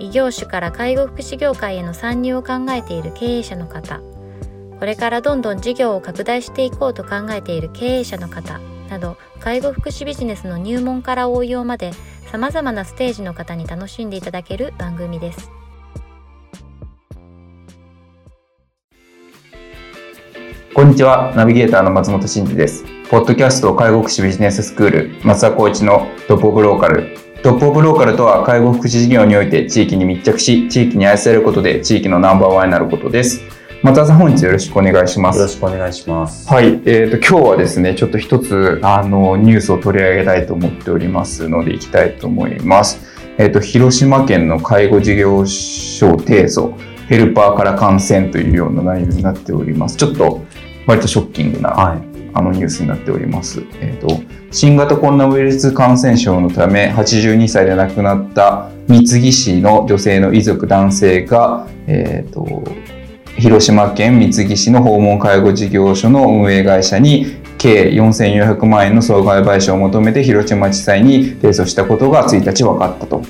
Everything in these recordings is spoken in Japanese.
異業種から介護福祉業界への参入を考えている経営者の方。これからどんどん事業を拡大していこうと考えている経営者の方。など介護福祉ビジネスの入門から応用までさまざまなステージの方に楽しんでいただける番組です。こんにちは。ナビゲーターの松本真嗣です。ポッドキャスト介護福祉ビジネススクール松田光一のトップオブローカル。トップオブローカルとは介護福祉事業において地域に密着し地域に愛されることで地域のナンバーワンになることです。松田さん本日よろしくお願いします。よろしくお願いします。はい、えーと、今日はですねちょっと一つあのニュースを取り上げたいと思っておりますのでいきたいと思います。えっ、ー、と広島県の介護事業所提訴ヘルパーから感染というような内容になっております。ちょっと割とショッキングな、はい、あのニュースになっております。えっ、ー、と新型コロナウイルス感染症のため82歳で亡くなった三木市の女性の遺族男性が、えーと、広島県三木市の訪問介護事業所の運営会社に計4400万円の損害賠償を求めて広島地裁に提訴したことが1日分かったと。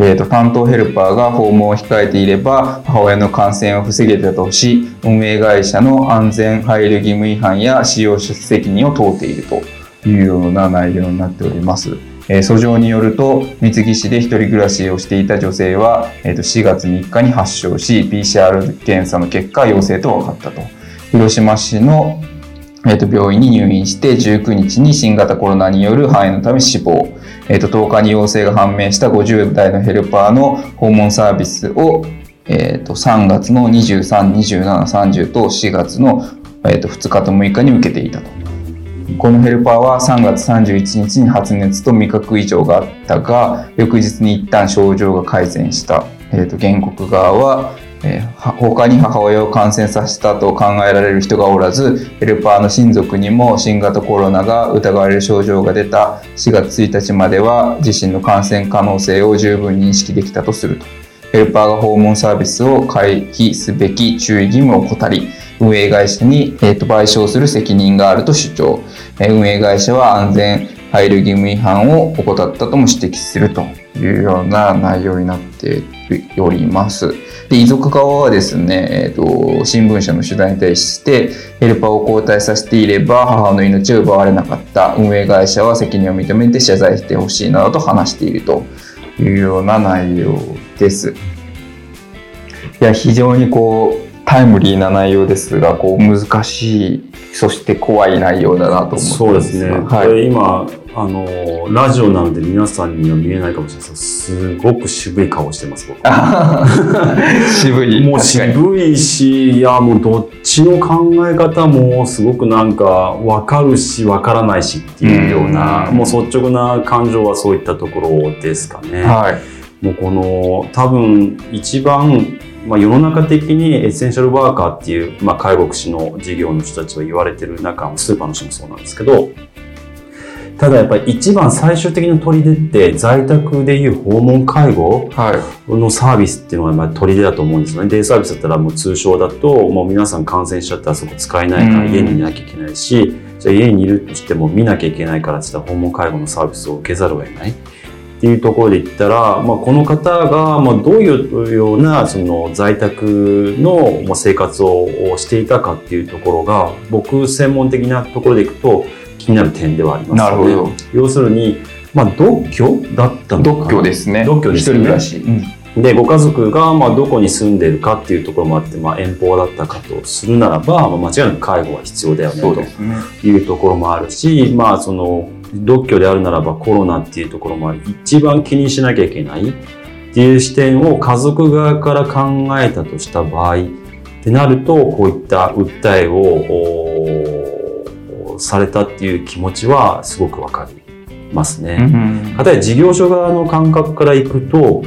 えーと、担当ヘルパーが訪問を控えていれば母親の感染を防げたとし運営会社の安全配慮義務違反や使用者責任を問うているというような内容になっております。えー、訴状によると三木市で一人暮らしをしていた女性は、えー、と4月3日に発症し PCR 検査の結果陽性と分かったと広島市の、えー、と病院に入院して19日に新型コロナによる肺炎のため死亡、えー、と10日に陽性が判明した50代のヘルパーの訪問サービスを、えー、と3月の23、27、30と4月の、えー、と2日と6日に受けていたと。このヘルパーは3月31日に発熱と味覚異常があったが翌日に一旦症状が改善した、えーと、原告側は、え、他に母親を感染させたと考えられる人がおらずヘルパーの親族にも新型コロナが疑われる症状が出た。4月1日までは自身の感染可能性を十分認識できたとすると。ヘルパーが訪問サービスを回避すべき注意義務を怠り運営会社に、賠償する責任があると主張、運営会社は安全配慮義務違反を怠ったとも指摘するというような内容になっております。で遺族側はですね、えーと、新聞社の取材に対してヘルパーを交代させていれば母の命を奪われなかった運営会社は責任を認めて謝罪してほしいなどと話しているというような内容です。いや非常にこうタイムリーな内容ですがこう難しいそして怖い内容だなと思ってそうですね、はい、今あのラジオなので皆さんには見えないかもしれないですすごく渋い顔してます僕。渋い。もう渋いしいやもうどっちの考え方もすごくなんか分かるし分からないしっていうようなもう率直な感情はそういったところですかね。はい、もうこの多分一番まあ、世の中的にエッセンシャルワーカーっていう、まあ、介護福祉の事業の人たちは言われてる中スーパーの人もそうなんですけどただやっぱり一番最終的な砦って在宅でいう訪問介護のサービスっていうのがまあ砦だと思うんですよね。デイサービスだったらもう通称だともう皆さん感染しちゃったらそこ使えないから家にいなきゃいけないし、じゃあ家にいるとしても見なきゃいけないからってったら訪問介護のサービスを受けざるを得ない。っていうところで言ったら、まあ、この方が、まあ、どういうようなその在宅の生活をしていたかっていうところが僕専門的なところでいくと気になる点ではあります、ね、なるほど。要するに、まあ、独居だったのか独居ですね。独居ですね。一人暮らし、うん、でご家族がまあどこに住んでるかっていうところもあって、まあ、遠方だったかとするならば、まあ、間違いなく介護は必要だよね。というところもあるし、まあその独居であるならばコロナっていうところも一番気にしなきゃいけないっていう視点を家族側から考えたとした場合ってなるとこういった訴えをされたっていう気持ちはすごくわかりますね。例えば事業所側の感覚からいくと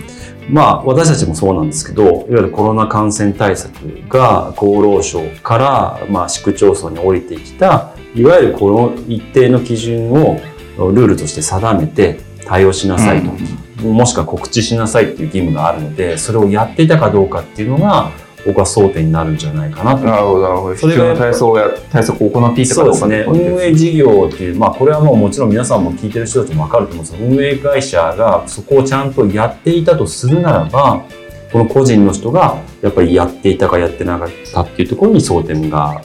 まあ、私たちもそうなんですけど、いわゆるコロナ感染対策が厚労省から、まあ、市区町村に降りてきた、いわゆるこの一定の基準をルールとして定めて対応しなさいと、もしくは告知しなさいっていう義務があるので、それをやっていたかどうかっていうのが、僕は争点になるんじゃないかなとなるほど、なるほど。それが対策をや対策を行っていたかどうかそうですね。運営事業っていう、まあこれはもうもちろん皆さんも聞いてる人たちもわかると思うんですが、運営会社がそこをちゃんとやっていたとするならば、この個人の人がやっぱりやっていたかやってなかったっていうところに争点が、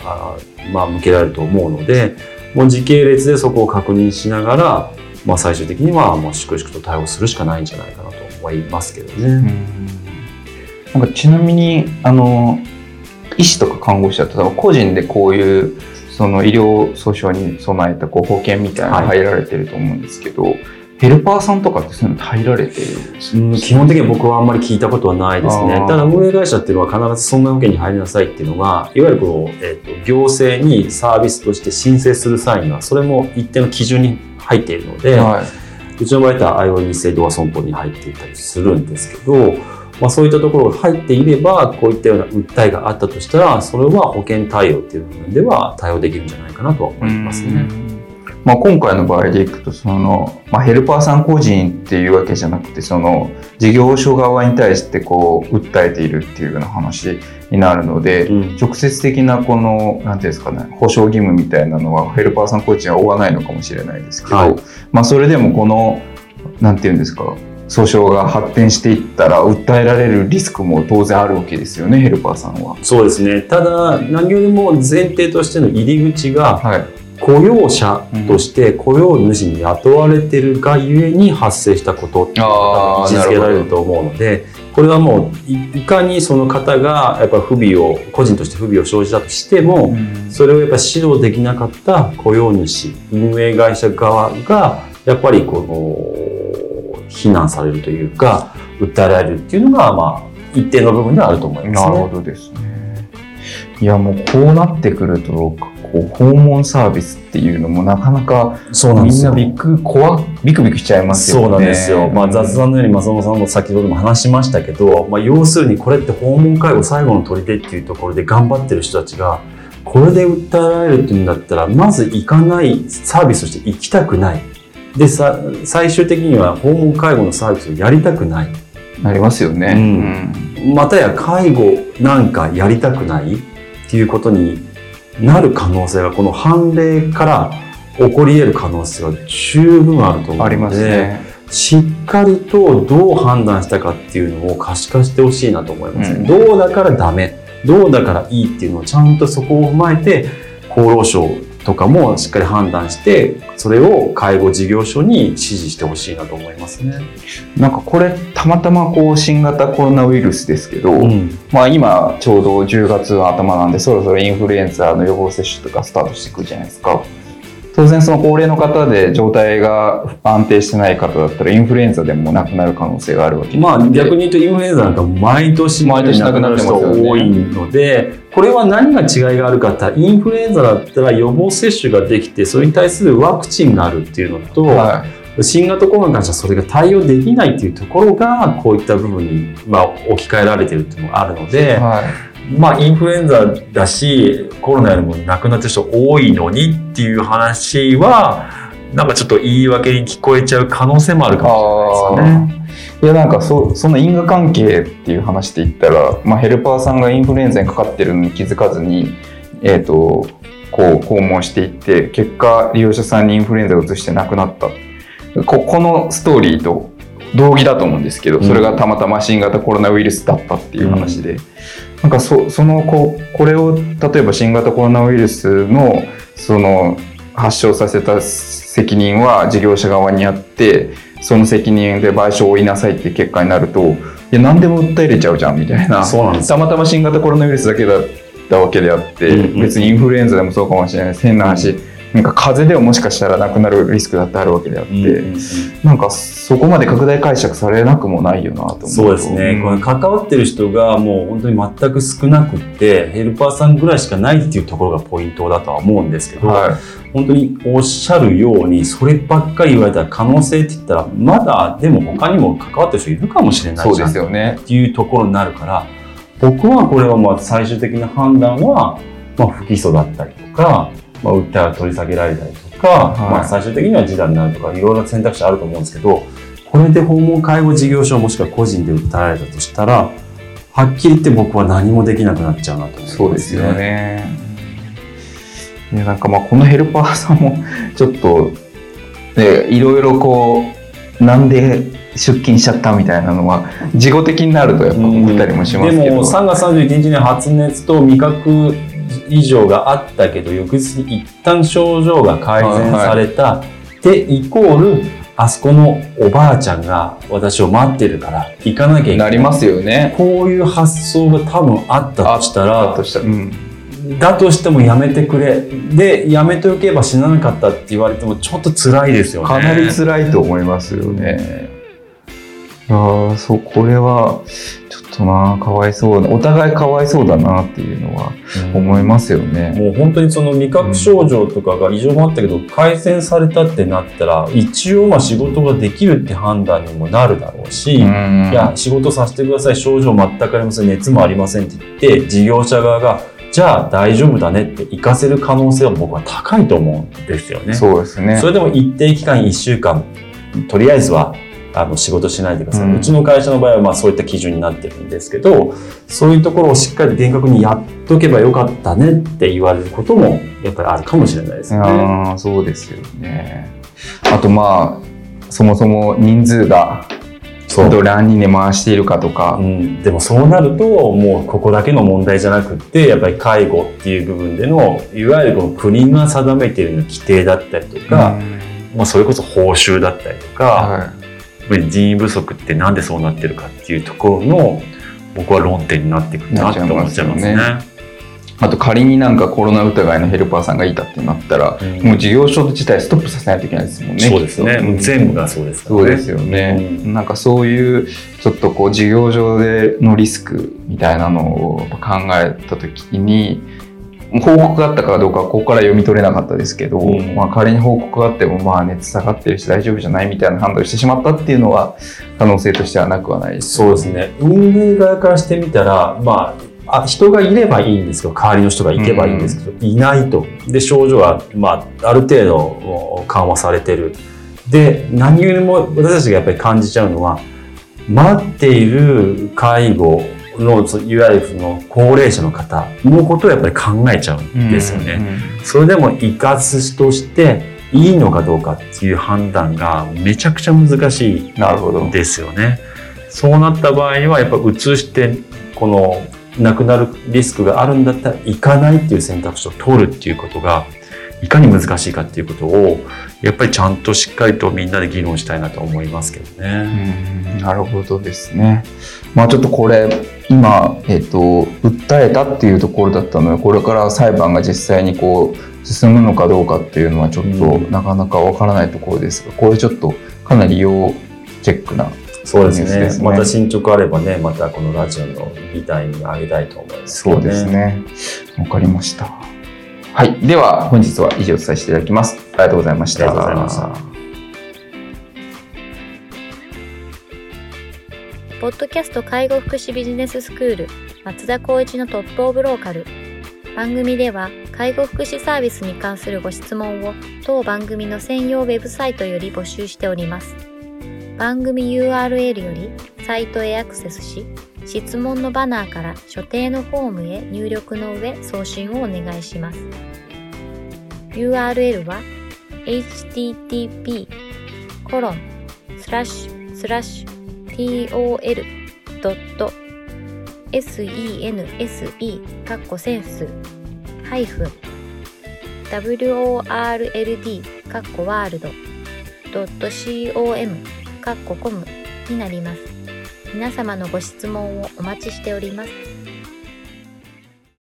まあ向けられると思うので、もう時系列でそこを確認しながら、まあ最終的にはもう粛々と対応するしかないんじゃないかなと思いますけどね。うんなんかちなみにあの医師とか看護師だと個人でこういうその医療訴訟に備えたこう保険みたいなの入られてると思うんですけど、ヘルパーさんとかってそういうの入られてうん基本的には僕はあんまり聞いたことはないですね。ただ運営会社っていうのは必ず損害保険に入りなさいっていうのが、いわゆるこう、えっと行政にサービスとして申請する際には、それも一定の基準に入っているので、はい、うちの場合は IOE 制度は損保に入っていたりするんですけど、まあ、そういったところが入っていれば、こういったような訴えがあったとしたら、それは保険対応っていう部分では対応できるんじゃないかなとは思いますね。まあ、今回の場合でいくとその、まあ、ヘルパーさん個人っていうわけじゃなくてその事業所側に対してこう訴えているっていうような話になるので、うん直接的なこのなんていうんですかね保証義務みたいなのはヘルパーさん個人は負わないのかもしれないですけど、はいまあ、それでもこのなんていうんですか訴訟が発展していったら訴えられるリスクも当然あるわけですよねヘルパーさんは。そうですね。ただ、何よりも前提としての入り口が、はい、雇用者として雇用主に雇われてるがゆえに発生したことっていうのがあー位置づけられると思うのでこれはもういいかにその方がやっぱ不備を個人として不備を生じたとしても、それをやっぱ指導できなかった雇用主運営会社側がやっぱりこの非難されるというか訴えられるっていうのがまあ一定の部分ではあると思いますなるほね。どですね。いやもうこうなってくるとこう訪問サービスっていうのもなかなかそうなんですよみんなびっく怖ビクビクしちゃいますよね。そうなんですよ。まあ、雑談のように松本さんも先ほども話しましたけど、まあ、要するにこれって訪問介護最後の砦っていうところで頑張ってる人たちが、これで訴えられるっていうんだったら、まず行かないサービスとして行きたくない。で、さ最終的には訪問介護のサービスをやりたくない。なりますよね。うんまたや介護なんかやりたくないっていうことになる可能性が、この判例から起こり得る可能性は十分あると思うので、ね。しっかりとどう判断したかっていうのを可視化してほしいなと思います、ねうんどうだからダメ、どうだからいいっていうのをちゃんとそこを踏まえて、厚労省とかもしっかり判断して、それを介護事業所に指示してほしいなと思いますね。なんかこれたまたまこう新型コロナウイルスですけど、うん。まあ今ちょうど10月の頭なんでそろそろインフルエンザの予防接種とかスタートしていくじゃないですか。当然その高齢の方で状態が安定してない方だったらインフルエンザでもなくなる可能性があるわけでまあ逆に言うとインフルエンザなんか毎年毎年亡くなる人多いので、これは何が違いがあるかってインフルエンザだったら予防接種ができて、それに対するワクチンがあるっていうのと、は新型コロナに関してはそれが対応できないっていうところが、こういった部分に、まあ、置き換えられてるっていうのがあるのい。で、はまあ、インフルエンザだし、コロナよりも亡くなってる人多いのにっていう話は、なんかちょっと言い訳に聞こえちゃう可能性もあるい。かもしれないですよね。いやなんかそその因果関係っていう話で言ったら、まあ、ヘルパーさんがインフルエンザにかかってるのに気づかずに、えー、とこう訪問していって結果利用者さんにインフルエンザを移して亡くなった。ここのストーリーと同義だと思うんですけどそれがたまたま新型コロナウイルスだったっていう話で、なんかそそのここれを例えば新型コロナウイルスのその発症させた責任は事業者側にあってその責任で賠償を負いなさいっていう結果になるといや何でも訴えれちゃうじゃんみたいな。たまたま新型コロナウイルスだけだったわけであって、うんうん。別にインフルエンザでもそうかもしれない。変な話、なんか風邪ではもしかしたらなくなるリスクだってあるわけであって、うんうんうん。なんかそこまで拡大解釈されなくもないよなと思うとそうですね、んこれ関わってる人がもう本当に全く少なくってヘルパーさんぐらいしかないっていうところがポイントだとは思うんですけど、は本当におっしゃるようにそればっかり言われたら可能性って言ったらまだでも他にも関わってる人いるかもしれい、そうでないじゃんすよね。っていうところになるから僕はこれはまあ最終的な判断は、まあ、不起訴だったりとか、まあ、訴えが取り下げられたりとか、はいまあ、最終的には示談になるとかいろいろな選択肢あると思うんですけどこれで訪問介護事業所もしくは個人で訴えられたとしたらはっきり言って僕は何もできなくなっちゃうなと思います、そうですよ。ね。いやなんかまあこのヘルパーさんもちょっと、ね、いろいろこうなんで出勤しちゃったみたいなのは事後的になるとやっぱ思ったりもしますけど、でも3月31日に発熱と味覚異常があったけど翌日に一旦症状が改善された、でイコールあそこのおばあちゃんが私を待ってるから行かなきゃいけなないりますよね。こういう発想が多分あったとしたらとしたら、うん、だとしてもやめてくれでやめておけば死ななかったって言われてもちょっと辛いですよねかなり辛いと思いますよね。ああ、そう、これは、とな、かわいそうな、お互いかわいそうだなっていうのは思いますよね。もう本当にその味覚症状とかが異常もあったけど、改善されたってなったら一応まあ仕事ができるって判断にもなるだろうし、うんいや仕事させてください症状全くありません熱もありませんって言って事業者側がじゃあ大丈夫だねって行かせる可能性は僕は高いと思うんですよね。そうですね。それでも一定期間1週間とりあえずはあの仕事しないでください、ううん。ちの会社の場合はまあそういった基準になってるんですけどそういうところをしっかり厳格にやっとけばよかったねって言われることもやっぱりあるかもしれないですよね。ああ、そうですよね。あとまあ、そもそも人数がどれ何人で回しているかとか。う、ん、でもそうなるともうここだけの問題じゃなくってやっぱり介護っていう部分でのいわゆるこの国が定めている規定だったりとか、まあ、それこそ報酬だったりとか、はやっぱり人員不足ってなんでそうなってるかっていうところの僕は論点になってくるなって思っちゃいますね。あと仮になんかコロナ疑いのヘルパーさんがいたってなったら、うんもう事業所自体ストップさせないといけないですもんね。そうですね。もう全部がそうですからね。そうですよね、うんなんかそういうちょっとこう事業上でのリスクみたいなのを考えた時に報告があったかどうかはここから読み取れなかったですけど、うんまあ、仮に報告があってもまあ熱下がってるし大丈夫じゃないみたいな判断をしてしまったっていうのは可能性としてはなくはないですそうですね。運営側からしてみたら、まあ、あ人がいればいいんですけど、代わりの人が行けばいいんですけど、いないと。で、症状は、まあ、ある程度緩和されてる。で、何よりも私たちがやっぱり感じちゃうのは、待っている介護の、いわゆるその高齢者の方のことをやっぱり考えちゃうんですよね。うんそれでも生かすとしていいのかどうかっていう判断がめちゃくちゃ難しいなるほどですよね。そうなった場合にはやっぱ移してこの亡くなるリスクがあるんだったら行かないっていう選択肢を取るっていうことがいかに難しいかっていうことをやっぱりちゃんとしっかりとみんなで議論したいなと思いますけどね。うんなるほどですね。まあちょっとこれ今、えっと訴えたっていうところだったのでこれから裁判が実際にこう進むのかどうかっていうのはちょっとうんなかなかわからないところですがこれちょっとかなり要チェックなそうですねねまた進捗あればねまたこのラジオの議題にあげたいと思いますけどそうですね。わかりました。はい。では本日は以上とさせていただきます。ありがとうございました。ありがとうございましたポッドキャスト介護福祉ビジネススクール松田光一のトップオブローカル番組では介護福祉サービスに関するご質問を当番組の専用ウェブサイトより募集しております番組 URL よりサイトへアクセスし質問のバナーから所定のフォームへ入力の上送信をお願いします URL は http コロンスラッシュスラッシュ tol.sense かっこセンスハイフン world かっこワールド .com かっこコムになります。皆様のご質問をお待ちしております。